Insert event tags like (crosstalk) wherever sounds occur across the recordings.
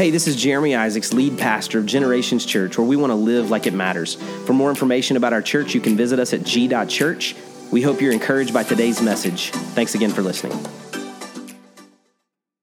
Hey, this is Jeremy Isaacs, lead pastor of Generations Church, where we want to live like it matters. For more information about our church, you can visit us at g.church. We hope you're encouraged by today's message. Thanks again for listening.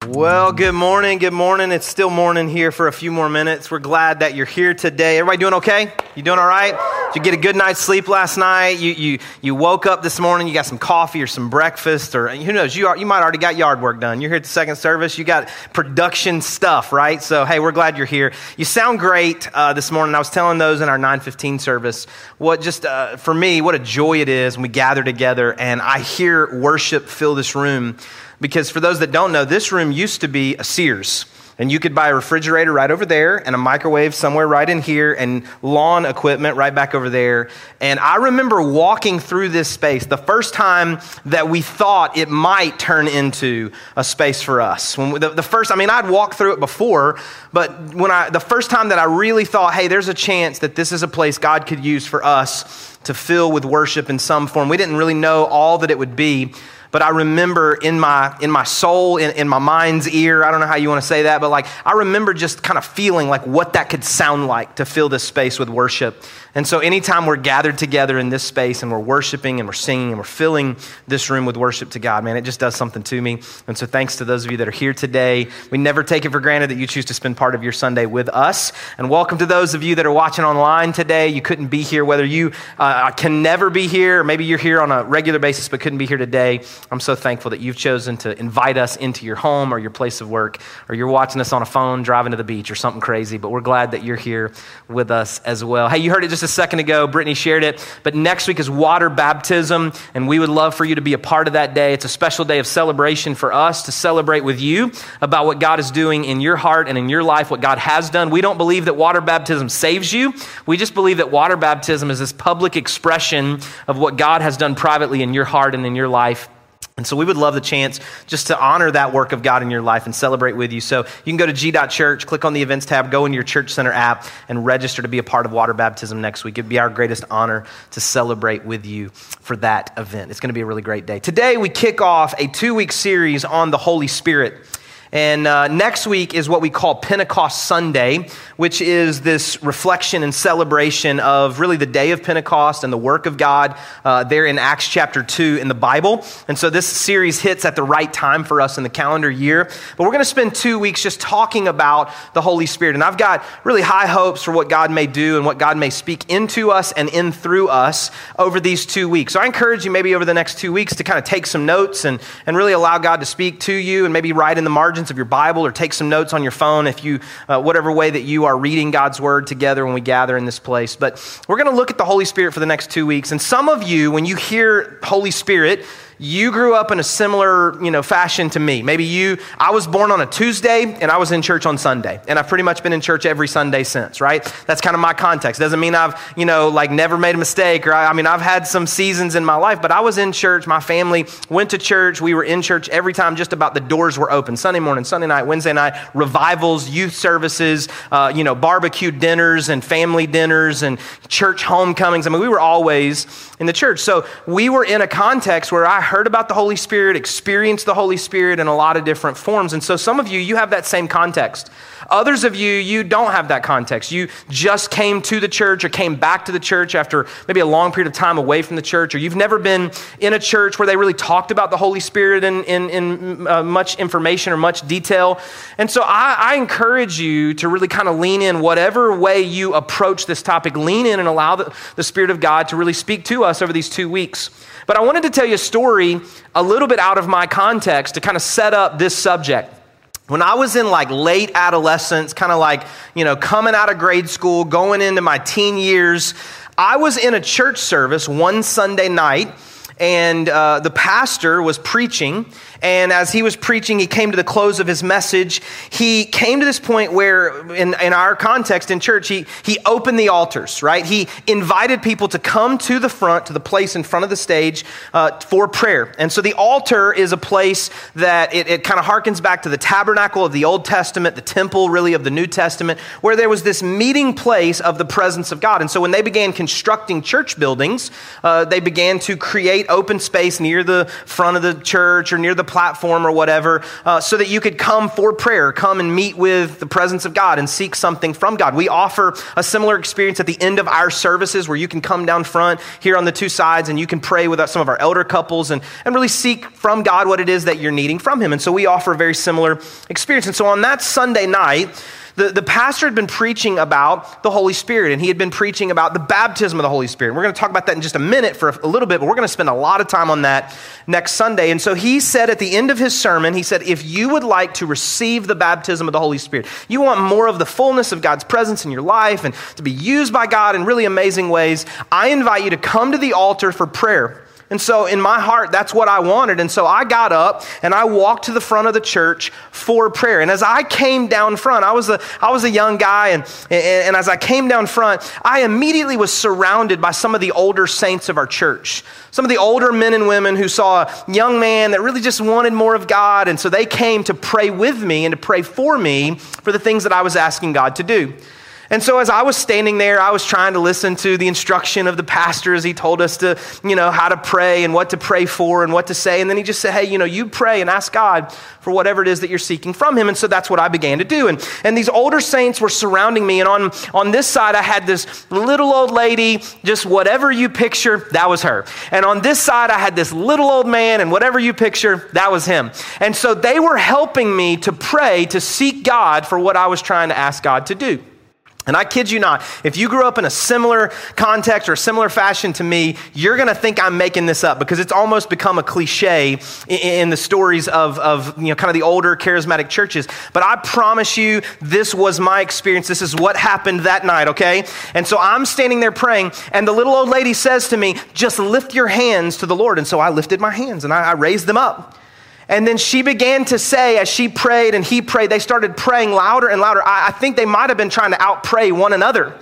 Well, good morning. Good morning. It's still morning here for a few more minutes. We're glad that you're here today. Everybody doing okay? You doing all right? Did you get a good night's sleep last night? You, you, you woke up this morning, you got some coffee or some breakfast, or who knows, you, are, you might already got yard work done. You're here at the second service, you got production stuff, right? So, hey, we're glad you're here. You sound great uh, this morning. I was telling those in our 915 service what just, uh, for me, what a joy it is when we gather together and I hear worship fill this room. Because for those that don't know, this room used to be a Sears. And you could buy a refrigerator right over there and a microwave somewhere right in here and lawn equipment right back over there. And I remember walking through this space the first time that we thought it might turn into a space for us. When we, the, the, first, I mean, I'd walked through it before, but when I, the first time that I really thought, hey, there's a chance that this is a place God could use for us to fill with worship in some form, we didn't really know all that it would be but I remember in my in my soul, in, in my mind's ear, I don't know how you want to say that, but like I remember just kind of feeling like what that could sound like to fill this space with worship. And so, anytime we're gathered together in this space and we're worshiping and we're singing and we're filling this room with worship to God, man, it just does something to me. And so, thanks to those of you that are here today. We never take it for granted that you choose to spend part of your Sunday with us. And welcome to those of you that are watching online today. You couldn't be here, whether you uh, can never be here, or maybe you're here on a regular basis but couldn't be here today. I'm so thankful that you've chosen to invite us into your home or your place of work, or you're watching us on a phone driving to the beach or something crazy. But we're glad that you're here with us as well. Hey, you heard it just a second ago. Brittany shared it. But next week is water baptism, and we would love for you to be a part of that day. It's a special day of celebration for us to celebrate with you about what God is doing in your heart and in your life, what God has done. We don't believe that water baptism saves you. We just believe that water baptism is this public expression of what God has done privately in your heart and in your life. And so we would love the chance just to honor that work of God in your life and celebrate with you. So you can go to g.church, click on the events tab, go in your church center app, and register to be a part of water baptism next week. It'd be our greatest honor to celebrate with you for that event. It's going to be a really great day. Today we kick off a two week series on the Holy Spirit. And uh, next week is what we call Pentecost Sunday, which is this reflection and celebration of really the day of Pentecost and the work of God uh, there in Acts chapter 2 in the Bible. And so this series hits at the right time for us in the calendar year. But we're going to spend two weeks just talking about the Holy Spirit. And I've got really high hopes for what God may do and what God may speak into us and in through us over these two weeks. So I encourage you maybe over the next two weeks to kind of take some notes and, and really allow God to speak to you and maybe write in the margins of your Bible or take some notes on your phone if you, uh, whatever way that you are reading God's Word together when we gather in this place. But we're going to look at the Holy Spirit for the next two weeks. And some of you, when you hear Holy Spirit, you grew up in a similar you know fashion to me. Maybe you i was born on a tuesday and i was in church on sunday. And i've pretty much been in church every sunday since right? That's kind of my context. Doesn't mean i've you know like never made a mistake or I, I mean i've had some seasons in my life but i was in church. My family went to church. We were in church every time just about the doors were open. Sunday morning sunday night wednesday night revivals youth services uh, you know barbecue dinners and family dinners and church homecomings. I mean we were always in the church. So we were in a context where i heard about the Holy Spirit, experienced the Holy Spirit in a lot of different forms. And so some of you, you have that same context. Others of you, you don't have that context. You just came to the church or came back to the church after maybe a long period of time away from the church, or you've never been in a church where they really talked about the Holy Spirit in, in, in uh, much information or much detail. And so I, I encourage you to really kind of lean in, whatever way you approach this topic, lean in and allow the, the Spirit of God to really speak to us over these two weeks. But I wanted to tell you a story a little bit out of my context to kind of set up this subject. When I was in like late adolescence, kind of like, you know, coming out of grade school, going into my teen years, I was in a church service one Sunday night and uh, the pastor was preaching and as he was preaching, he came to the close of his message. He came to this point where, in, in our context in church, he, he opened the altars, right? He invited people to come to the front, to the place in front of the stage uh, for prayer. And so the altar is a place that it, it kind of harkens back to the tabernacle of the Old Testament, the temple really of the New Testament, where there was this meeting place of the presence of God. And so when they began constructing church buildings, uh, they began to create open space near the front of the church or near the platform or whatever, uh, so that you could come for prayer, come and meet with the presence of God and seek something from God. We offer a similar experience at the end of our services where you can come down front here on the two sides and you can pray with some of our elder couples and, and really seek from God what it is that you're needing from Him. And so we offer a very similar experience. And so on that Sunday night, the, the pastor had been preaching about the Holy Spirit, and he had been preaching about the baptism of the Holy Spirit. We're going to talk about that in just a minute for a, a little bit, but we're going to spend a lot of time on that next Sunday. And so he said at the end of his sermon, he said, If you would like to receive the baptism of the Holy Spirit, you want more of the fullness of God's presence in your life and to be used by God in really amazing ways, I invite you to come to the altar for prayer. And so in my heart, that's what I wanted. And so I got up and I walked to the front of the church for prayer. And as I came down front, I was a, I was a young guy. And, and, and as I came down front, I immediately was surrounded by some of the older saints of our church. Some of the older men and women who saw a young man that really just wanted more of God. And so they came to pray with me and to pray for me for the things that I was asking God to do. And so as I was standing there, I was trying to listen to the instruction of the pastor as he told us to, you know, how to pray and what to pray for and what to say. And then he just said, hey, you know, you pray and ask God for whatever it is that you're seeking from him. And so that's what I began to do. And, and these older saints were surrounding me. And on, on this side, I had this little old lady, just whatever you picture, that was her. And on this side, I had this little old man, and whatever you picture, that was him. And so they were helping me to pray, to seek God for what I was trying to ask God to do. And I kid you not, if you grew up in a similar context or a similar fashion to me, you're going to think I'm making this up because it's almost become a cliche in, the stories of, of, you know, kind of the older charismatic churches. But I promise you, this was my experience. This is what happened that night, okay? And so I'm standing there praying, and the little old lady says to me, just lift your hands to the Lord. And so I lifted my hands and I, I raised them up. And then she began to say, as she prayed and he prayed, they started praying louder and louder. I, I think they might have been trying to outpray one another.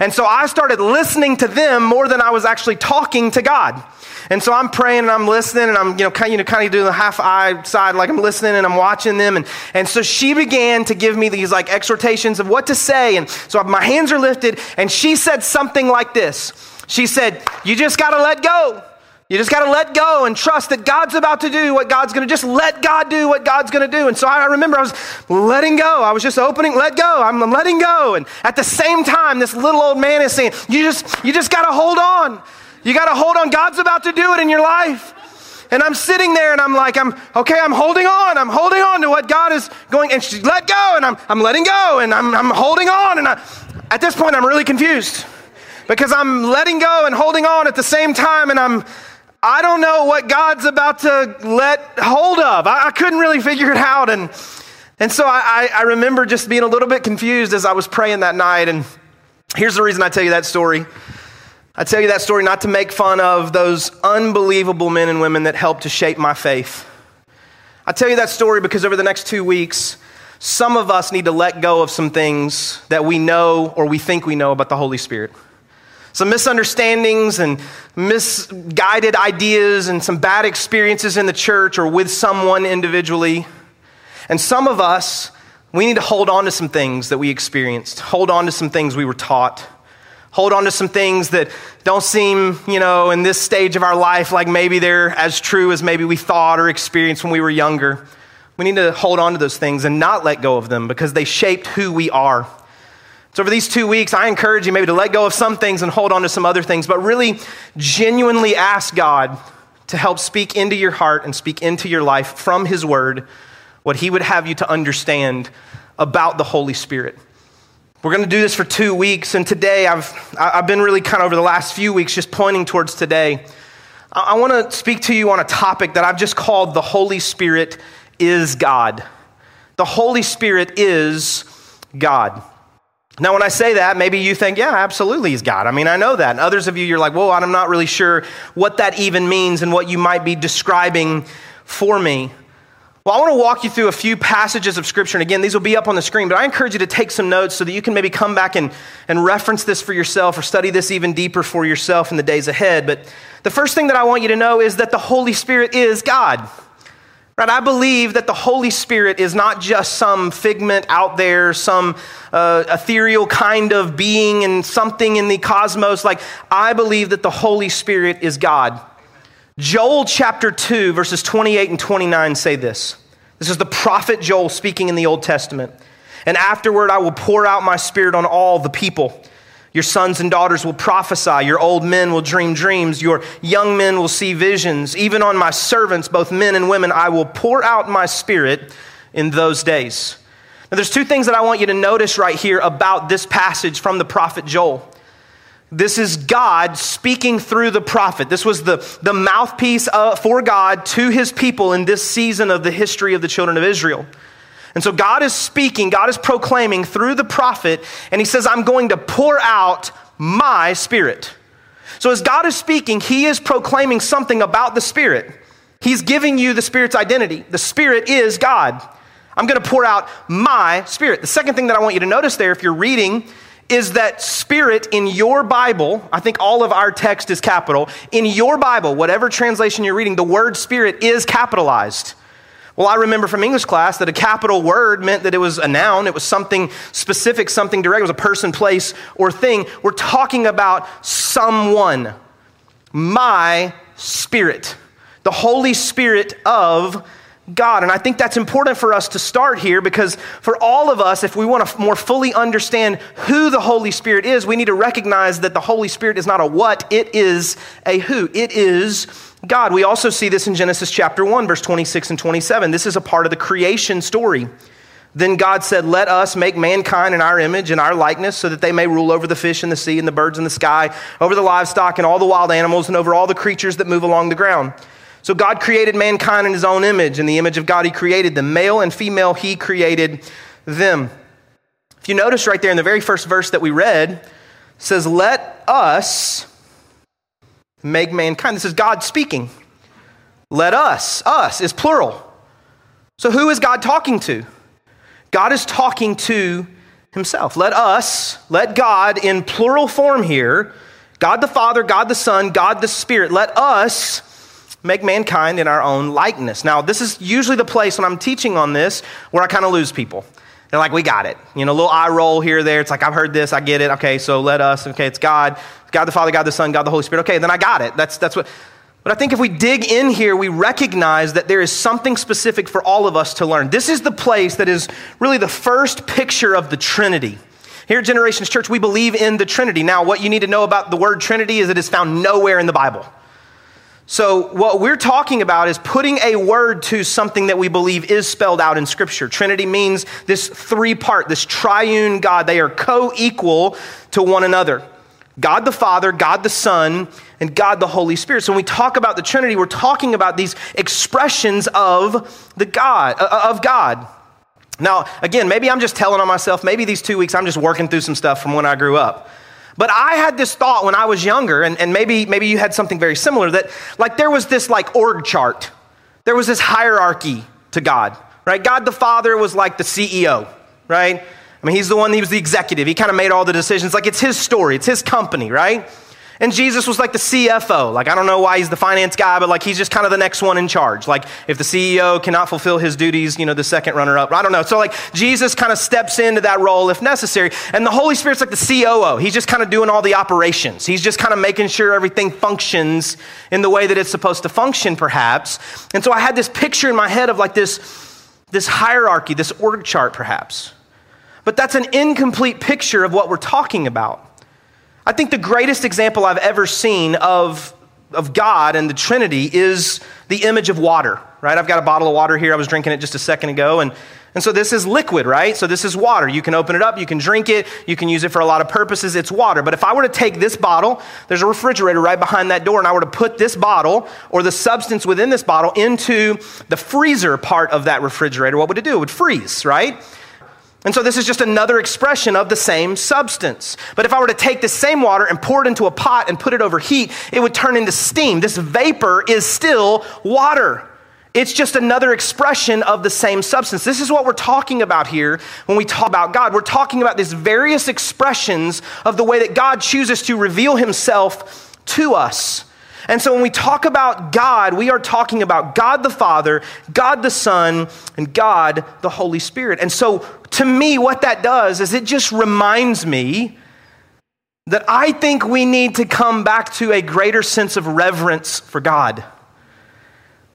And so I started listening to them more than I was actually talking to God. And so I'm praying and I'm listening and I'm, you know, kind of, you know, kind of doing the half eye side, like I'm listening and I'm watching them. And, and so she began to give me these like exhortations of what to say. And so my hands are lifted and she said something like this. She said, you just got to let go. You just got to let go and trust that God's about to do what God's going to just let God do what God's going to do. And so I remember I was letting go. I was just opening, let go. I'm letting go. And at the same time, this little old man is saying, you just, you just got to hold on. You got to hold on. God's about to do it in your life. And I'm sitting there and I'm like, I'm okay, I'm holding on. I'm holding on to what God is going and she let go and I'm, I'm letting go and I'm, I'm holding on. And I, at this point, I'm really confused because I'm letting go and holding on at the same time. And I'm, I don't know what God's about to let hold of. I, I couldn't really figure it out. And, and so I, I remember just being a little bit confused as I was praying that night. And here's the reason I tell you that story. I tell you that story not to make fun of those unbelievable men and women that helped to shape my faith. I tell you that story because over the next two weeks, some of us need to let go of some things that we know or we think we know about the Holy Spirit some misunderstandings and misguided ideas and some bad experiences in the church or with someone individually. And some of us, we need to hold on to some things that we experienced, hold on to some things we were taught, hold on to some things that don't seem, you know, in this stage of our life like maybe they're as true as maybe we thought or experienced when we were younger. We need to hold on to those things and not let go of them because they shaped who we are. So, over these two weeks, I encourage you maybe to let go of some things and hold on to some other things, but really genuinely ask God to help speak into your heart and speak into your life from His Word what He would have you to understand about the Holy Spirit. We're going to do this for two weeks, and today I've, I've been really kind of over the last few weeks just pointing towards today. I want to speak to you on a topic that I've just called the Holy Spirit is God. The Holy Spirit is God. Now, when I say that, maybe you think, yeah, absolutely, he's God. I mean, I know that. And others of you, you're like, well, I'm not really sure what that even means and what you might be describing for me. Well, I want to walk you through a few passages of Scripture. And again, these will be up on the screen, but I encourage you to take some notes so that you can maybe come back and, and reference this for yourself or study this even deeper for yourself in the days ahead. But the first thing that I want you to know is that the Holy Spirit is God. Right? I believe that the Holy Spirit is not just some figment out there, some uh, ethereal kind of being and something in the cosmos. Like, I believe that the Holy Spirit is God. Joel chapter 2, verses 28 and 29 say this. This is the prophet Joel speaking in the Old Testament. And afterward, I will pour out my spirit on all the people. Your sons and daughters will prophesy. Your old men will dream dreams. Your young men will see visions. Even on my servants, both men and women, I will pour out my spirit in those days. Now, there's two things that I want you to notice right here about this passage from the prophet Joel. This is God speaking through the prophet. This was the, the mouthpiece uh, for God to his people in this season of the history of the children of Israel. And so God is speaking, God is proclaiming through the prophet, and he says, I'm going to pour out my spirit. So as God is speaking, he is proclaiming something about the spirit. He's giving you the spirit's identity. The spirit is God. I'm going to pour out my spirit. The second thing that I want you to notice there, if you're reading, is that spirit in your Bible, I think all of our text is capital. In your Bible, whatever translation you're reading, the word spirit is capitalized. Well, I remember from English class that a capital word meant that it was a noun, it was something specific, something direct, it was a person, place, or thing. We're talking about someone. My spirit. The Holy Spirit of God. And I think that's important for us to start here because for all of us, if we want to more fully understand who the Holy Spirit is, we need to recognize that the Holy Spirit is not a what, it is a who. It is God. We also see this in Genesis chapter 1, verse 26 and 27. This is a part of the creation story. Then God said, Let us make mankind in our image and our likeness, so that they may rule over the fish in the sea and the birds in the sky, over the livestock and all the wild animals, and over all the creatures that move along the ground. So God created mankind in his own image. In the image of God, he created them. Male and female, he created them. If you notice right there in the very first verse that we read, says, Let us make mankind. This is God speaking. Let us. Us is plural. So who is God talking to? God is talking to himself. Let us, let God in plural form here, God the Father, God the Son, God the Spirit, let us make mankind in our own likeness. Now, this is usually the place when I'm teaching on this where I kind of lose people. They're like, we got it. You know, a little eye roll here, there. It's like, I've heard this, I get it. Okay, so let us. Okay, it's God, God the Father, God the Son, God the Holy Spirit. Okay, then I got it. That's, that's what. But I think if we dig in here, we recognize that there is something specific for all of us to learn. This is the place that is really the first picture of the Trinity. Here at Generations Church, we believe in the Trinity. Now, what you need to know about the word Trinity is it is found nowhere in the Bible. So, what we're talking about is putting a word to something that we believe is spelled out in Scripture. Trinity means this three part, this triune God. They are co equal to one another God the Father, God the Son, and God the Holy Spirit. So, when we talk about the Trinity, we're talking about these expressions of the God, uh, of God. Now, again, maybe I'm just telling on myself. Maybe these two weeks I'm just working through some stuff from when I grew up. But I had this thought when I was younger, and, and maybe, maybe you had something very similar, that like there was this like org chart. There was this hierarchy to God, right? God the Father was like the CEO, right? I mean, he's the one, he was the executive. He kind of made all the decisions. Like it's his story, it's his company, right? And Jesus was like the CFO. Like, I don't know why he's the finance guy, but like he's just kind of the next one in charge. Like, if the CEO cannot fulfill his duties, you know, the second runner up. I don't know. So, like, Jesus kind of steps into that role if necessary. And the Holy Spirit's like the COO. He's just kind of doing all the operations. He's just kind of making sure everything functions in the way that it's supposed to function, perhaps. And so I had this picture in my head of like this, this hierarchy, this org chart, perhaps. But that's an incomplete picture of what we're talking about. I think the greatest example I've ever seen of, of God and the Trinity is the image of water, right? I've got a bottle of water here. I was drinking it just a second ago. And, and so this is liquid, right? So this is water. You can open it up, you can drink it, you can use it for a lot of purposes. It's water. But if I were to take this bottle, there's a refrigerator right behind that door, and I were to put this bottle or the substance within this bottle into the freezer part of that refrigerator, what would it do? It would freeze, right? And so this is just another expression of the same substance. But if I were to take the same water and pour it into a pot and put it over heat, it would turn into steam. This vapor is still water. It's just another expression of the same substance. This is what we're talking about here when we talk about God. We're talking about these various expressions of the way that God chooses to reveal himself to us. And so when we talk about God, we are talking about God the Father, God the Son, and God the Holy Spirit. And so to me, what that does is it just reminds me that I think we need to come back to a greater sense of reverence for God.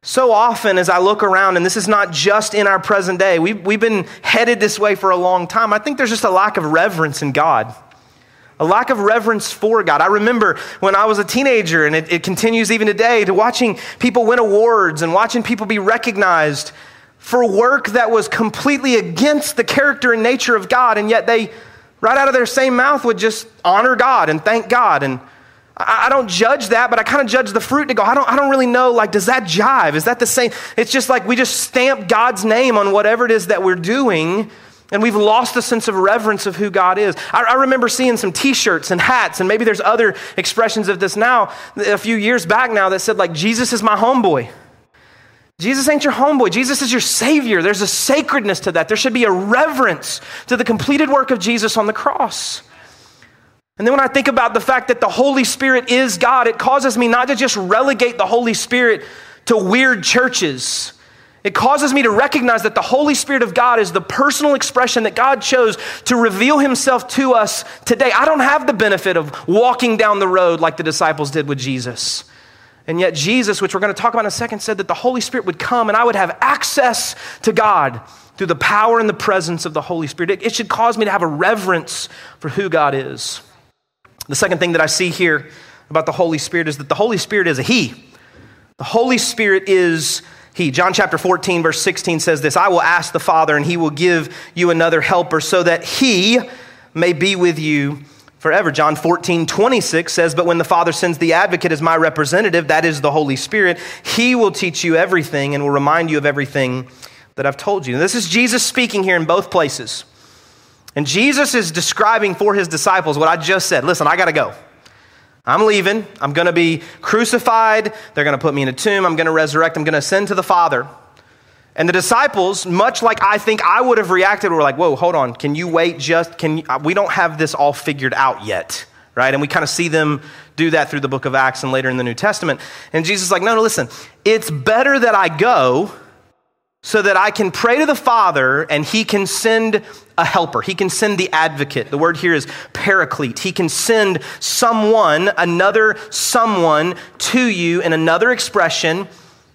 So often, as I look around, and this is not just in our present day, we've, we've been headed this way for a long time. I think there's just a lack of reverence in God, a lack of reverence for God. I remember when I was a teenager, and it, it continues even today, to watching people win awards and watching people be recognized for work that was completely against the character and nature of God, and yet they, right out of their same mouth, would just honor God and thank God. And I, I don't judge that, but I kind of judge the fruit to go, I don't, I don't really know, like, does that jive? Is that the same? It's just like we just stamp God's name on whatever it is that we're doing. And we've lost the sense of reverence of who God is. I, I remember seeing some t shirts and hats, and maybe there's other expressions of this now, a few years back now, that said, like, Jesus is my homeboy. Jesus ain't your homeboy. Jesus is your Savior. There's a sacredness to that. There should be a reverence to the completed work of Jesus on the cross. And then when I think about the fact that the Holy Spirit is God, it causes me not to just relegate the Holy Spirit to weird churches. It causes me to recognize that the Holy Spirit of God is the personal expression that God chose to reveal Himself to us today. I don't have the benefit of walking down the road like the disciples did with Jesus. And yet, Jesus, which we're going to talk about in a second, said that the Holy Spirit would come and I would have access to God through the power and the presence of the Holy Spirit. It, should cause me to have a reverence for who God is. The second thing that I see here about the Holy Spirit is that the Holy Spirit is a He. The Holy Spirit is He. John chapter 14, verse 16 says this I will ask the Father, and He will give you another helper so that He may be with you forever. John 14, 26 says, But when the Father sends the advocate as my representative, that is the Holy Spirit, He will teach you everything and will remind you of everything that I've told you. And this is Jesus speaking here in both places. And Jesus is describing for his disciples what I just said. Listen, I got to go. I'm leaving. I'm going to be crucified. They're going to put me in a tomb. I'm going to resurrect. I'm going to ascend to the Father. And the disciples, much like I think I would have reacted, were like, whoa, hold on. Can you wait just, can you, we don't have this all figured out yet, right? And we kind of see them do that through the book of Acts and later in the New Testament. And Jesus is like, no, no, listen. It's better that I go so that I can pray to the Father and He can send a helper. He can send the advocate. The word here is paraclete. He can send someone, another someone to you in another expression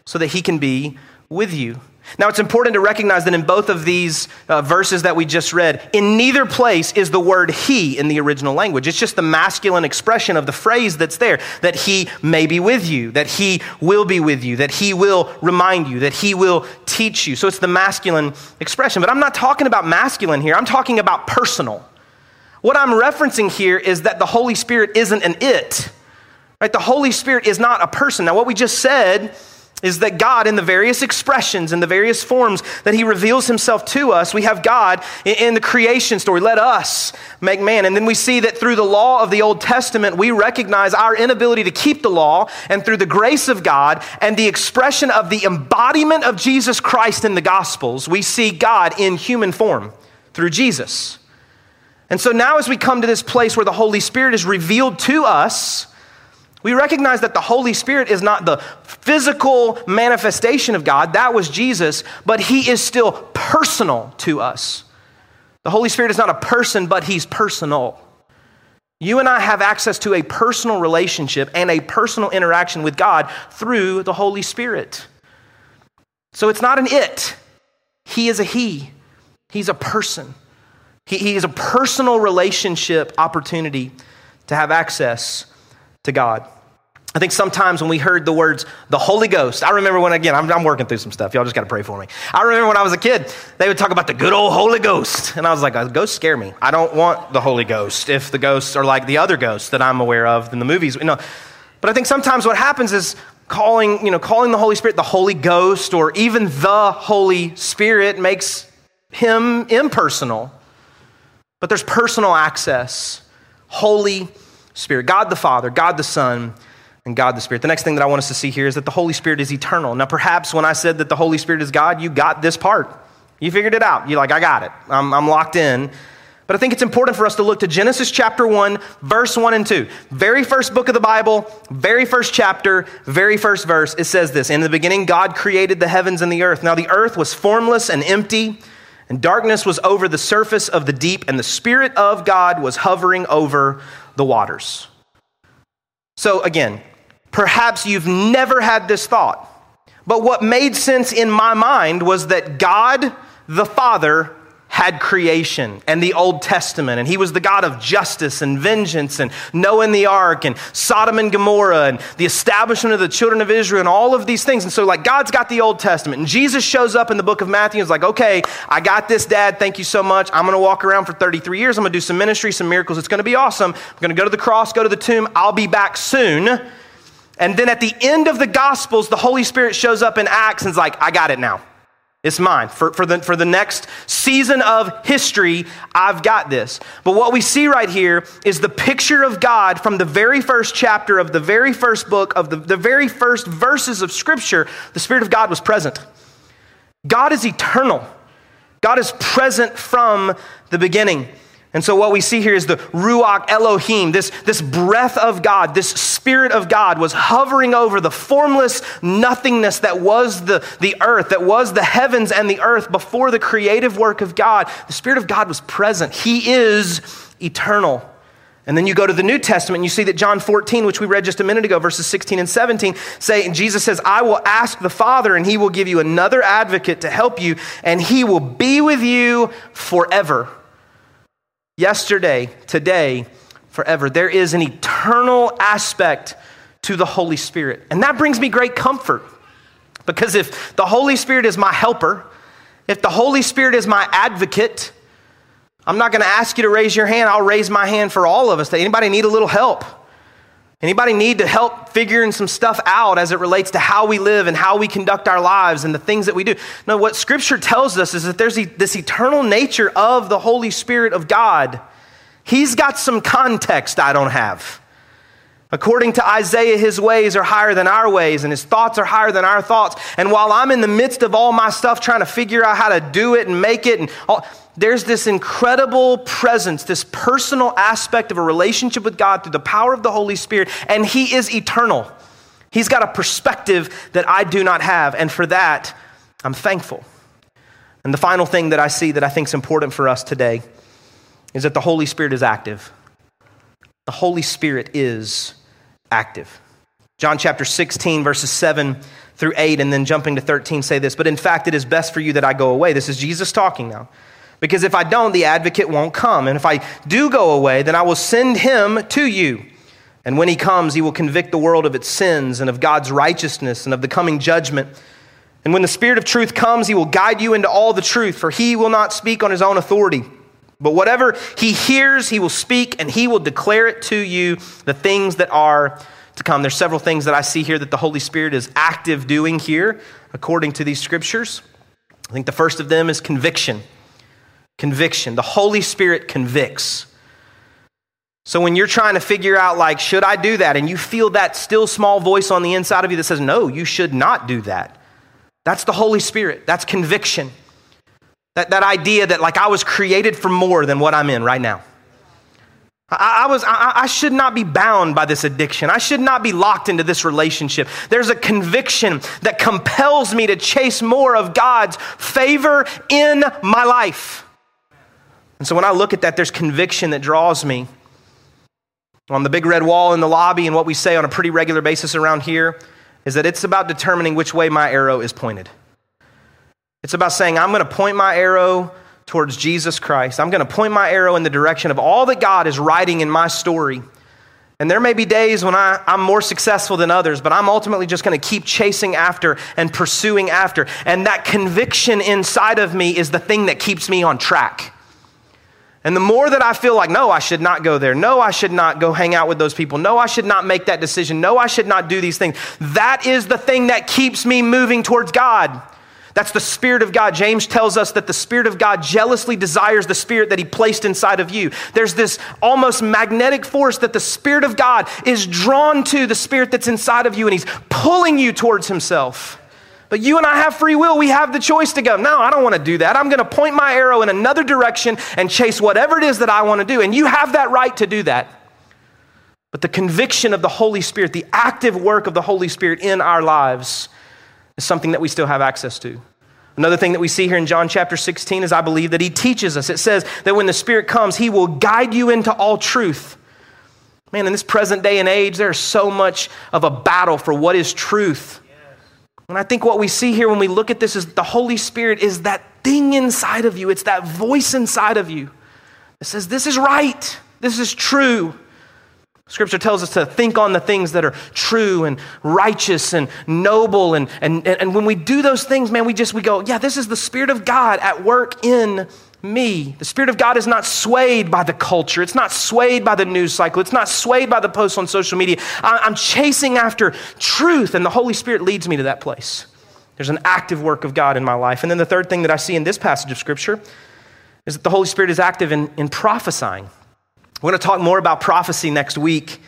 so that He can be with you. Now, it's important to recognize that in both of these uh, verses that we just read, in neither place is the word he in the original language. It's just the masculine expression of the phrase that's there that he may be with you, that he will be with you, that he will remind you, that he will teach you. So it's the masculine expression. But I'm not talking about masculine here, I'm talking about personal. What I'm referencing here is that the Holy Spirit isn't an it, right? The Holy Spirit is not a person. Now, what we just said is that God, in the various expressions, in the various forms that He reveals Himself to us, we have God in the creation story. Let us make man. And then we see that through the law of the Old Testament, we recognize our inability to keep the law, and through the grace of God and the expression of the embodiment of Jesus Christ in the Gospels, we see God in human form through Jesus. And so now, as we come to this place where the Holy Spirit is revealed to us, we recognize that the Holy Spirit is not the physical manifestation of God, that was Jesus, but He is still personal to us. The Holy Spirit is not a person, but He's personal. You and I have access to a personal relationship and a personal interaction with God through the Holy Spirit. So it's not an it, He is a He, He's a person. He, he is a personal relationship opportunity to have access to God. I think sometimes when we heard the words the Holy Ghost, I remember when, again, I'm, I'm working through some stuff. Y'all just got to pray for me. I remember when I was a kid, they would talk about the good old Holy Ghost. And I was like, uh, ghosts scare me. I don't want the Holy Ghost if the ghosts are like the other ghosts that I'm aware of in the movies. You know, but I think sometimes what happens is calling, you know, calling the Holy Spirit the Holy Ghost or even the Holy Spirit makes him impersonal. But there's personal access. Holy Spirit. God the Father, God the Son, and God the Spirit. The next thing that I want us to see here is that the Holy Spirit is eternal. Now, perhaps when I said that the Holy Spirit is God, you got this part. You figured it out. You're like, I got it. I'm, I'm locked in. But I think it's important for us to look to Genesis chapter 1, verse 1 and 2. Very first book of the Bible, very first chapter, very first verse. It says this In the beginning, God created the heavens and the earth. Now, the earth was formless and empty, and darkness was over the surface of the deep, and the Spirit of God was hovering over the waters. So, again, Perhaps you've never had this thought, But what made sense in my mind was that God the Father had creation and the Old Testament, and he was the God of justice and vengeance, and Noah and the ark, and Sodom and Gomorrah, and the establishment of the children of Israel, and all of these things. And so, like, God's got the Old Testament, and Jesus shows up in the book of Matthew and is like, okay, I got this, Dad, thank you so much. I'm gonna walk around for 33 years, I'm gonna do some ministry, some miracles, it's gonna be awesome. I'm gonna go to the cross, go to the tomb, I'll be back soon. And then at the end of the Gospels, the Holy Spirit shows up in Acts and is like, I got it now. It's mine. For, for, the, for the next season of history, I've got this. But what we see right here is the picture of God from the very first chapter of the very first book of the, the very first verses of Scripture. The Spirit of God was present. God is eternal, God is present from the beginning. And so, what we see here is the Ruach Elohim, this, this breath of God, this Spirit of God was hovering over the formless nothingness that was the, the earth, that was the heavens and the earth before the creative work of God. The Spirit of God was present. He is eternal. And then you go to the New Testament and you see that John 14, which we read just a minute ago, verses 16 and 17, say, and Jesus says, I will ask the Father, and he will give you another advocate to help you, and he will be with you forever yesterday, today, forever. There is an eternal aspect to the Holy Spirit. And that brings me great comfort because if the Holy Spirit is my helper, if the Holy Spirit is my advocate, I'm not going to ask you to raise your hand. I'll raise my hand for all of us. Anybody need a little help? Anybody need to help figuring some stuff out as it relates to how we live and how we conduct our lives and the things that we do? No, what Scripture tells us is that there's this eternal nature of the Holy Spirit of God. He's got some context I don't have. According to Isaiah, his ways are higher than our ways, and his thoughts are higher than our thoughts. And while I'm in the midst of all my stuff trying to figure out how to do it and make it, and all, there's this incredible presence, this personal aspect of a relationship with God through the power of the Holy Spirit, and He is eternal. He's got a perspective that I do not have, and for that, I'm thankful. And the final thing that I see that I think is important for us today is that the Holy Spirit is active. The Holy Spirit is active. John chapter 16, verses 7 through 8, and then jumping to 13 say this, but in fact, it is best for you that I go away. This is Jesus talking now. Because if I don't, the advocate won't come. And if I do go away, then I will send him to you. And when he comes, he will convict the world of its sins and of God's righteousness and of the coming judgment. And when the Spirit of truth comes, he will guide you into all the truth, for he will not speak on his own authority. But whatever he hears, he will speak, and he will declare it to you the things that are to come. There's several things that I see here that the Holy Spirit is active doing here, according to these scriptures. I think the first of them is conviction. Conviction. The Holy Spirit convicts. So when you're trying to figure out, like, should I do that? And you feel that still small voice on the inside of you that says, no, you should not do that. That's the Holy Spirit. That's conviction. That, that idea that, like, I was created for more than what I'm in right now. I, I was, I, I should not be bound by this addiction. I should not be locked into this relationship. There's a conviction that compels me to chase more of God's favor in my life. And so when I look at that, there's conviction that draws me. On the big red wall in the lobby, and what we say on a pretty regular basis around here is that it's about determining which way my arrow is pointed. It's about saying, I'm going to point my arrow towards Jesus Christ. I'm going to point my arrow in the direction of all that God is writing in my story. And there may be days when I, am more successful than others, but I'm ultimately just going to keep chasing after and pursuing after. And that conviction inside of me is the thing that keeps me on track. And the more that I feel like, no, I should not go there. No, I should not go hang out with those people. No, I should not make that decision. No, I should not do these things. That is the thing that keeps me moving towards God. That's the Spirit of God. James tells us that the Spirit of God jealously desires the Spirit that He placed inside of you. There's this almost magnetic force that the Spirit of God is drawn to the Spirit that's inside of you, and He's pulling you towards Himself. But you and I have free will. We have the choice to go, no, I don't want to do that. I'm going to point my arrow in another direction and chase whatever it is that I want to do. And you have that right to do that. But the conviction of the Holy Spirit, the active work of the Holy Spirit in our lives, is something that we still have access to. Another thing that we see here in John chapter 16 is I believe that he teaches us. It says that when the Spirit comes, he will guide you into all truth. Man, in this present day and age, there's so much of a battle for what is truth. And I think what we see here when we look at this is the Holy Spirit is that thing inside of you, it's that voice inside of you that says, This is right, this is true. Scripture tells us to think on the things that are true and righteous and noble. And, and, and when we do those things, man, we just we go, yeah, this is the Spirit of God at work in me. The Spirit of God is not swayed by the culture. It's not swayed by the news cycle. It's not swayed by the posts on social media. I'm chasing after truth, and the Holy Spirit leads me to that place. There's an active work of God in my life. And then the third thing that I see in this passage of Scripture is that the Holy Spirit is active in, in prophesying. We're going to talk more about prophecy next week.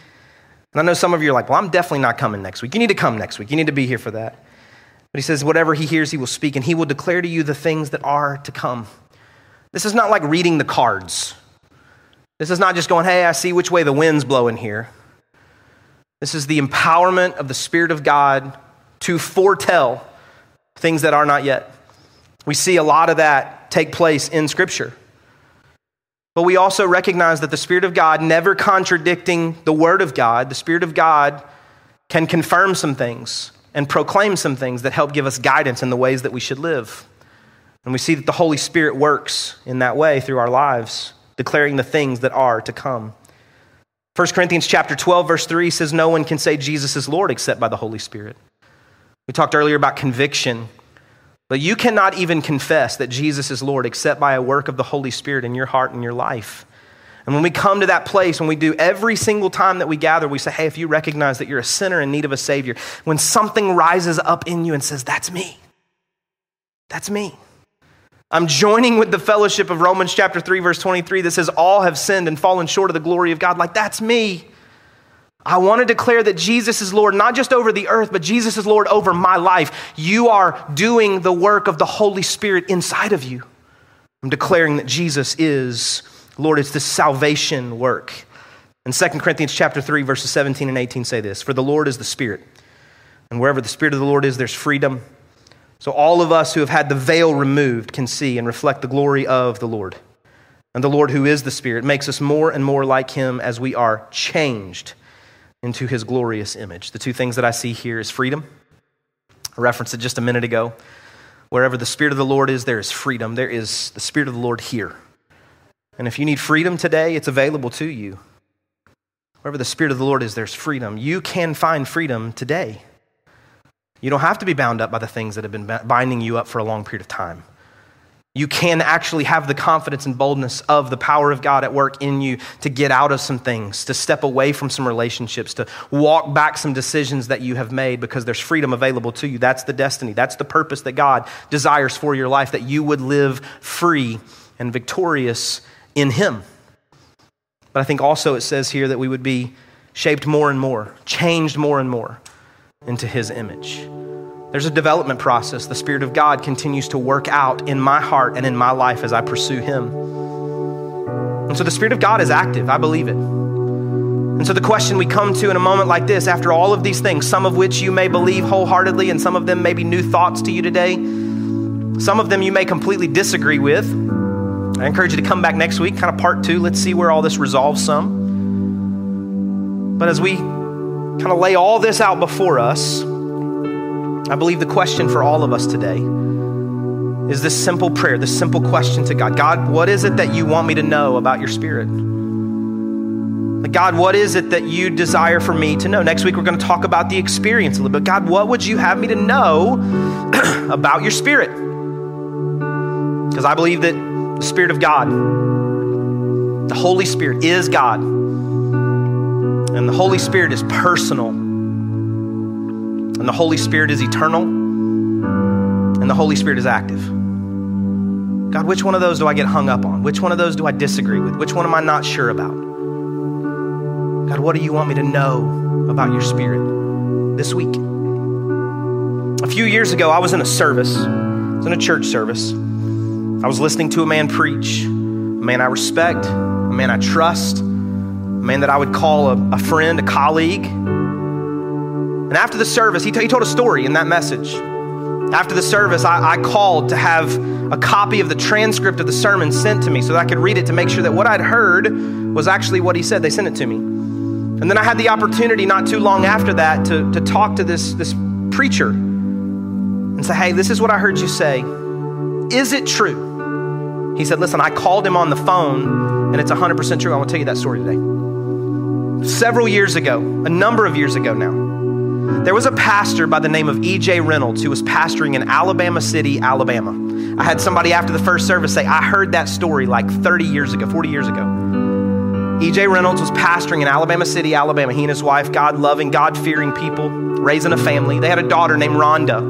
And I know some of you are like, well, I'm definitely not coming next week. You need to come next week. You need to be here for that. But he says, whatever he hears, he will speak, and he will declare to you the things that are to come. This is not like reading the cards. This is not just going, hey, I see which way the wind's blowing here. This is the empowerment of the Spirit of God to foretell things that are not yet. We see a lot of that take place in Scripture. But we also recognize that the Spirit of God, never contradicting the Word of God, the Spirit of God can confirm some things and proclaim some things that help give us guidance in the ways that we should live. And we see that the Holy Spirit works in that way through our lives, declaring the things that are to come. 1 Corinthians chapter 12 verse 3 says no one can say Jesus is Lord except by the Holy Spirit. We talked earlier about conviction, but you cannot even confess that Jesus is Lord except by a work of the Holy Spirit in your heart and your life. And when we come to that place, when we do every single time that we gather, we say, hey, if you recognize that you're a sinner in need of a Savior, when something rises up in you and says, that's me, that's me. I'm joining with the fellowship of Romans chapter 3, verse 23 that says, All have sinned and fallen short of the glory of God. Like, that's me. I want to declare that Jesus is Lord, not just over the earth, but Jesus is Lord over my life. You are doing the work of the Holy Spirit inside of you. I'm declaring that Jesus is Lord. It's the salvation work. In 2 Corinthians chapter 3, verses 17 and 18 say this For the Lord is the Spirit, and wherever the Spirit of the Lord is, there's freedom. So all of us who have had the veil removed can see and reflect the glory of the Lord. And the Lord, who is the Spirit, makes us more and more like Him as we are changed into His glorious image. The two things that I see here is freedom. I referenced it just a minute ago. Wherever the Spirit of the Lord is, there is freedom. There is the Spirit of the Lord here. And if you need freedom today, it's available to you. Wherever the Spirit of the Lord is, there's freedom. You can find freedom today. You don't have to be bound up by the things that have been binding you up for a long period of time. You can actually have the confidence and boldness of the power of God at work in you to get out of some things, to step away from some relationships, to walk back some decisions that you have made because there's freedom available to you. That's the destiny. That's the purpose that God desires for your life, that you would live free and victorious in Him. But I think also it says here that we would be shaped more and more, changed more and more into his image. There's a development process the Spirit of God continues to work out in my heart and in my life as I pursue him. And so the Spirit of God is active. I believe it. And so the question we come to in a moment like this, after all of these things, some of which you may believe wholeheartedly, and some of them may be new thoughts to you today, some of them you may completely disagree with. I encourage you to come back next week, kind of part two. Let's see where all this resolves some. But as we kind of lay all this out before us, I believe the question for all of us today is this simple prayer, this simple question to God God, what is it that you want me to know about your spirit? God, what is it that you desire for me to know? Next week, we're going to talk about the experience a little bit. God, what would you have me to know (clears throat) about your spirit? Because I believe that the Spirit of God, the Holy Spirit, is God. And the Holy Spirit is personal. And the Holy Spirit is eternal. And the Holy Spirit is active. God, which one of those do I get hung up on? Which one of those do I disagree with? Which one am I not sure about? God, what do you want me to know about your Spirit this week? A few years ago, I was in a service, I was in a church service. I was listening to a man preach, a man I respect, a man I trust a man that I would call a, a friend, a colleague. And after the service, he, t- he told a story in that message. After the service, I, I called to have a copy of the transcript of the sermon sent to me so that I could read it to make sure that what I'd heard was actually what he said. They sent it to me. And then I had the opportunity not too long after that to, to talk to this, this preacher. and say, Hey, this is what I heard you say. Is it true? He said, Listen, I called him on the phone, and it's 100% true. I want to tell you that story today. Several years ago, a number of years ago now, there was a pastor by the name of E.J. Reynolds who was pastoring in Alabama City, Alabama. I had somebody after the first service say, I heard that story like 30 years ago, 40 years ago. E.J. Reynolds was pastoring in Alabama City, Alabama. He and his wife, God loving, God fearing people, raising a family. They had a daughter named Rhonda.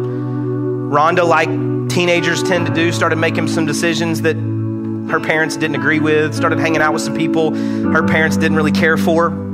Rhonda, like teenagers tend to do, started making some decisions that her parents didn't agree with, started hanging out with some people her parents didn't really care for.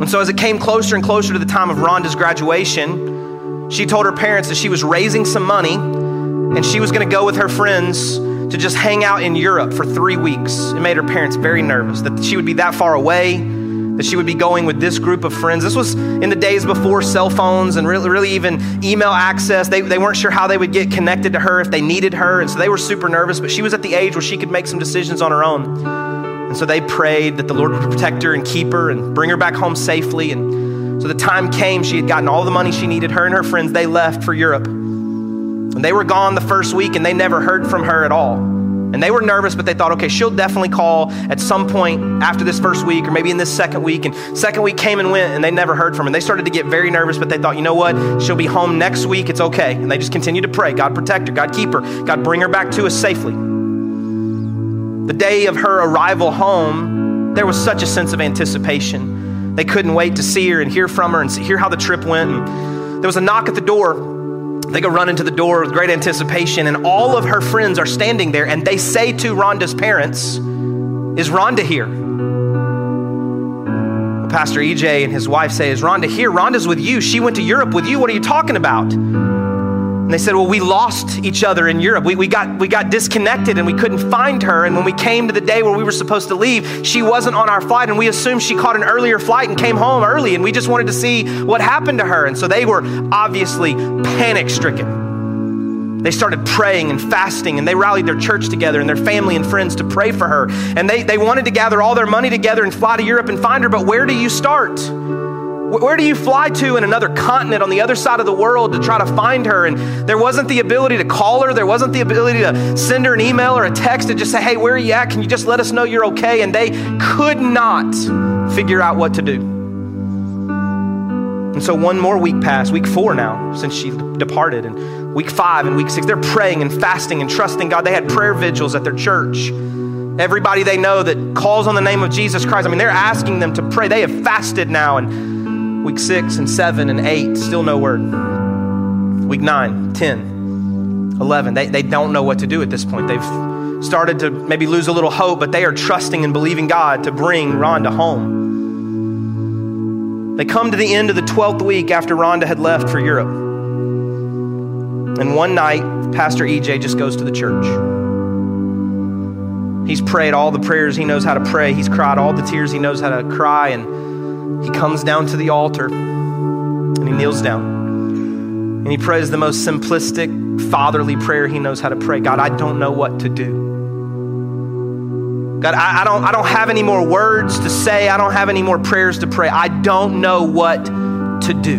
And so, as it came closer and closer to the time of Rhonda's graduation, she told her parents that she was raising some money and she was going to go with her friends to just hang out in Europe for three weeks. It made her parents very nervous that she would be that far away, that she would be going with this group of friends. This was in the days before cell phones and really, really even email access. They, they weren't sure how they would get connected to her if they needed her, and so they were super nervous, but she was at the age where she could make some decisions on her own. And so they prayed that the Lord would protect her and keep her and bring her back home safely. And so the time came, she had gotten all the money she needed. Her and her friends, they left for Europe. And they were gone the first week and they never heard from her at all. And they were nervous, but they thought, okay, she'll definitely call at some point after this first week or maybe in this second week. And second week came and went and they never heard from her. And they started to get very nervous, but they thought, you know what? She'll be home next week. It's okay. And they just continued to pray God protect her, God keep her, God bring her back to us safely. The day of her arrival home, there was such a sense of anticipation. They couldn't wait to see her and hear from her and hear how the trip went. And there was a knock at the door they go run into the door with great anticipation, and all of her friends are standing there, and they say to Rhonda's parents, Is Rhonda here? Pastor EJ and his wife say, Is Rhonda here? Rhonda's with you. She went to Europe with you. What are you talking about? And they said, Well, we lost each other in Europe. We, we, got, we got disconnected and we couldn't find her. And when we came to the day where we were supposed to leave, she wasn't on our flight. And we assumed she caught an earlier flight and came home early. And we just wanted to see what happened to her. And so they were obviously panic stricken. They started praying and fasting, and they rallied their church together and their family and friends to pray for her. And they, they wanted to gather all their money together and fly to Europe and find her. But where do you start? Where do you fly to in another continent on the other side of the world to try to find her? And there wasn't the ability to call her. There wasn't the ability to send her an email or a text to just say, hey, where are you at? Can you just let us know you're okay? And they could not figure out what to do. And so one more week passed, week four now, since she departed. And week five and week six, they're praying and fasting and trusting God. They had prayer vigils at their church. Everybody they know that calls on the name of Jesus Christ, I mean, they're asking them to pray. They have fasted now. And week six and seven and eight, still no word. Week nine, 10, 11, they, they don't know what to do at this point. They've started to maybe lose a little hope, but they are trusting and believing God to bring Rhonda home. They come to the end of the 12th week after Rhonda had left for Europe. And one night, Pastor EJ just goes to the church. He's prayed all the prayers he knows how to pray. He's cried all the tears he knows how to cry. And he comes down to the altar and he kneels down. And he prays the most simplistic, fatherly prayer he knows how to pray God, I don't know what to do. God, I, I, don't, I don't have any more words to say. I don't have any more prayers to pray. I don't know what to do.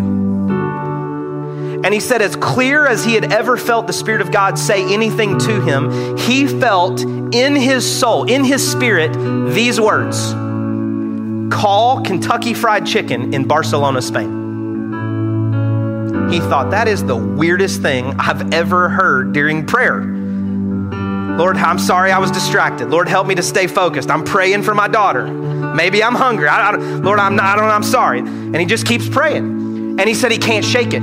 And he said, as clear as he had ever felt the Spirit of God say anything to him, he felt in his soul, in his spirit, these words Call Kentucky Fried Chicken in Barcelona, Spain. He thought, that is the weirdest thing I've ever heard during prayer. Lord, I'm sorry I was distracted. Lord, help me to stay focused. I'm praying for my daughter. Maybe I'm hungry. I, I, Lord, I'm not, I don't, I'm sorry. And he just keeps praying. And he said he can't shake it.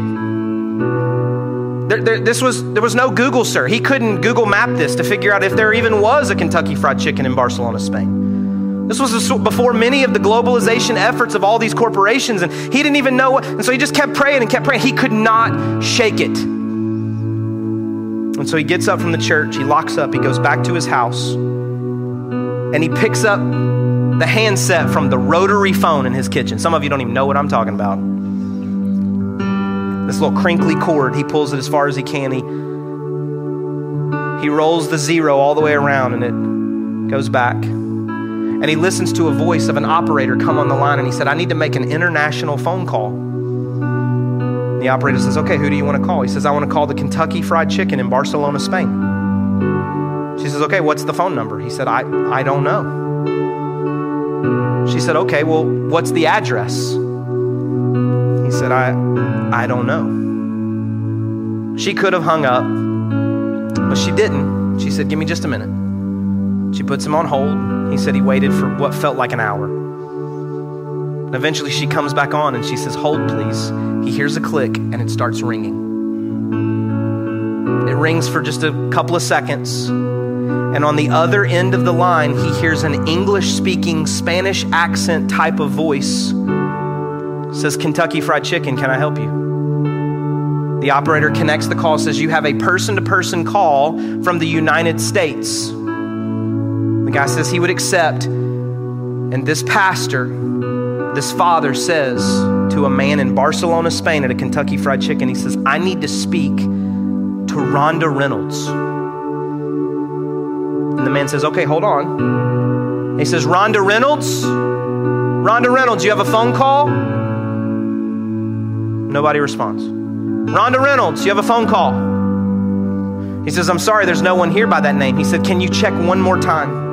There, there, this was, there was no Google, sir. He couldn't Google map this to figure out if there even was a Kentucky Fried Chicken in Barcelona, Spain. This was before many of the globalization efforts of all these corporations, and he didn't even know. What, and so he just kept praying and kept praying. He could not shake it. And so he gets up from the church, he locks up, he goes back to his house, and he picks up the handset from the rotary phone in his kitchen. Some of you don't even know what I'm talking about. This little crinkly cord, he pulls it as far as he can. He, he rolls the zero all the way around and it goes back. And he listens to a voice of an operator come on the line and he said, I need to make an international phone call. The operator says, Okay, who do you want to call? He says, I want to call the Kentucky Fried Chicken in Barcelona, Spain. She says, Okay, what's the phone number? He said, I, I don't know. She said, Okay, well, what's the address? He said, I, I don't know. She could have hung up, but she didn't. She said, Give me just a minute. She puts him on hold. He said he waited for what felt like an hour. And eventually she comes back on and she says, Hold, please. He hears a click and it starts ringing. It rings for just a couple of seconds. And on the other end of the line, he hears an English speaking, Spanish accent type of voice. It says, Kentucky Fried Chicken, can I help you? The operator connects the call, says, You have a person to person call from the United States. The guy says he would accept. And this pastor, this father says to a man in Barcelona, Spain at a Kentucky Fried Chicken, he says, I need to speak to Rhonda Reynolds. And the man says, Okay, hold on. He says, Rhonda Reynolds? Rhonda Reynolds, you have a phone call? Nobody responds. Rhonda Reynolds, you have a phone call? He says, I'm sorry, there's no one here by that name. He said, Can you check one more time?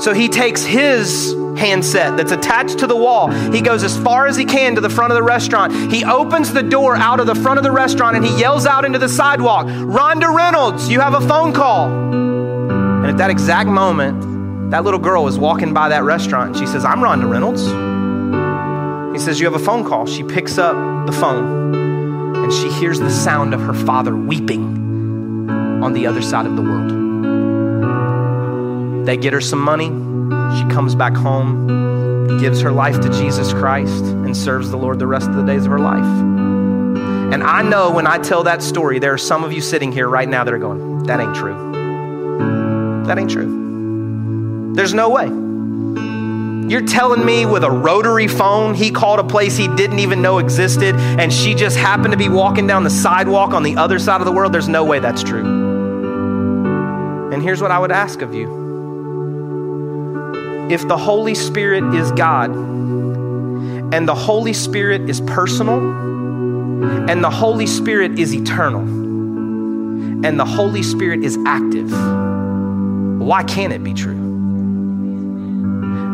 So he takes his handset that's attached to the wall. He goes as far as he can to the front of the restaurant. He opens the door out of the front of the restaurant and he yells out into the sidewalk, Rhonda Reynolds, you have a phone call. And at that exact moment, that little girl was walking by that restaurant and she says, I'm Rhonda Reynolds. He says, You have a phone call. She picks up the phone and she hears the sound of her father weeping on the other side of the world. They get her some money. She comes back home, gives her life to Jesus Christ, and serves the Lord the rest of the days of her life. And I know when I tell that story, there are some of you sitting here right now that are going, That ain't true. That ain't true. There's no way. You're telling me with a rotary phone, he called a place he didn't even know existed, and she just happened to be walking down the sidewalk on the other side of the world? There's no way that's true. And here's what I would ask of you if the Holy Spirit is God, and the Holy Spirit is personal, and the Holy Spirit is eternal, and the Holy Spirit is active, why can't it be true?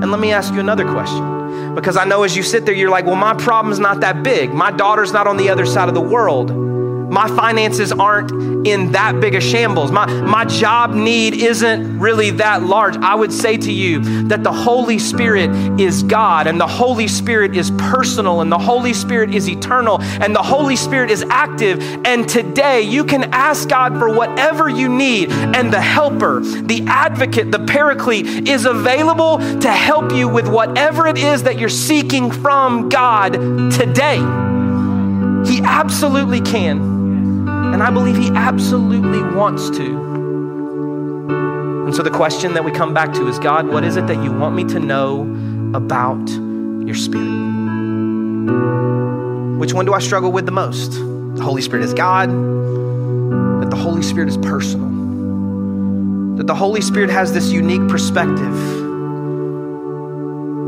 And let me ask you another question. Because I know as you sit there, you're like, well, my problem's not that big. My daughter's not on the other side of the world. My finances aren't in that big a shambles. My, my job need isn't really that large. I would say to you that the Holy Spirit is God, and the Holy Spirit is personal, and the Holy Spirit is eternal, and the Holy Spirit is active. And today you can ask God for whatever you need, and the helper, the advocate, the paraclete is available to help you with whatever it is that you're seeking from God today. He absolutely can. And I believe He absolutely wants to. And so the question that we come back to is God, what is it that you want me to know about your Spirit? Which one do I struggle with the most? The Holy Spirit is God, that the Holy Spirit is personal, that the Holy Spirit has this unique perspective,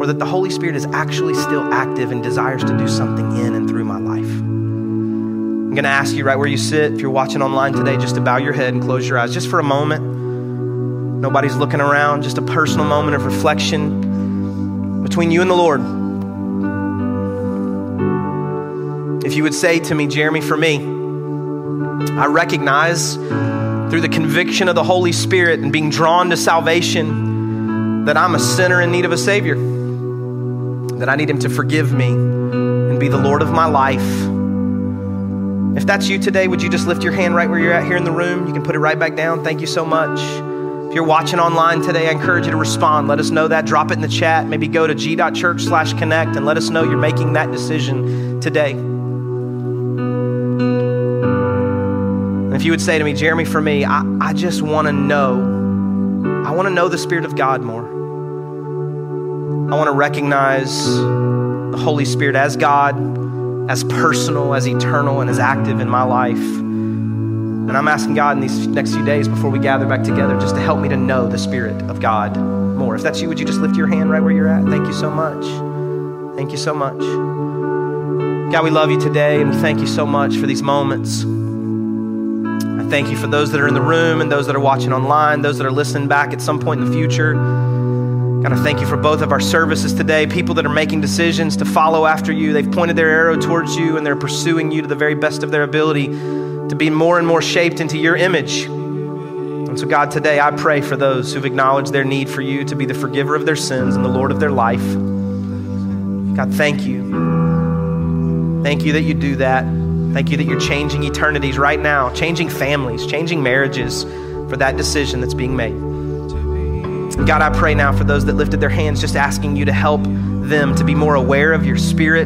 or that the Holy Spirit is actually still active and desires to do something in and through my life. I'm going to ask you right where you sit, if you're watching online today, just to bow your head and close your eyes just for a moment. Nobody's looking around, just a personal moment of reflection between you and the Lord. If you would say to me, Jeremy, for me, I recognize through the conviction of the Holy Spirit and being drawn to salvation that I'm a sinner in need of a Savior, that I need Him to forgive me and be the Lord of my life. If that's you today, would you just lift your hand right where you're at here in the room? You can put it right back down. Thank you so much. If you're watching online today, I encourage you to respond. Let us know that. Drop it in the chat. Maybe go to g.church slash connect and let us know you're making that decision today. And if you would say to me, Jeremy, for me, I, I just want to know, I want to know the Spirit of God more. I want to recognize the Holy Spirit as God, as personal, as eternal, and as active in my life. And I'm asking God in these next few days before we gather back together just to help me to know the Spirit of God more. If that's you, would you just lift your hand right where you're at? Thank you so much. Thank you so much. God, we love you today and we thank you so much for these moments. I thank you for those that are in the room and those that are watching online, those that are listening back at some point in the future. God, I thank you for both of our services today, people that are making decisions to follow after you. They've pointed their arrow towards you and they're pursuing you to the very best of their ability to be more and more shaped into your image. And so, God, today I pray for those who've acknowledged their need for you to be the forgiver of their sins and the Lord of their life. God, thank you. Thank you that you do that. Thank you that you're changing eternities right now, changing families, changing marriages for that decision that's being made. God, I pray now for those that lifted their hands, just asking you to help them to be more aware of your spirit,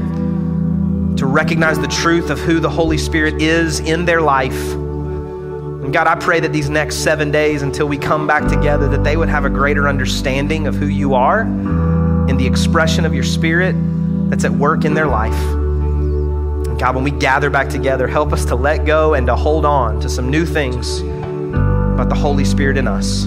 to recognize the truth of who the Holy Spirit is in their life. And God, I pray that these next seven days until we come back together, that they would have a greater understanding of who you are in the expression of your spirit that's at work in their life. God, when we gather back together, help us to let go and to hold on to some new things about the Holy Spirit in us.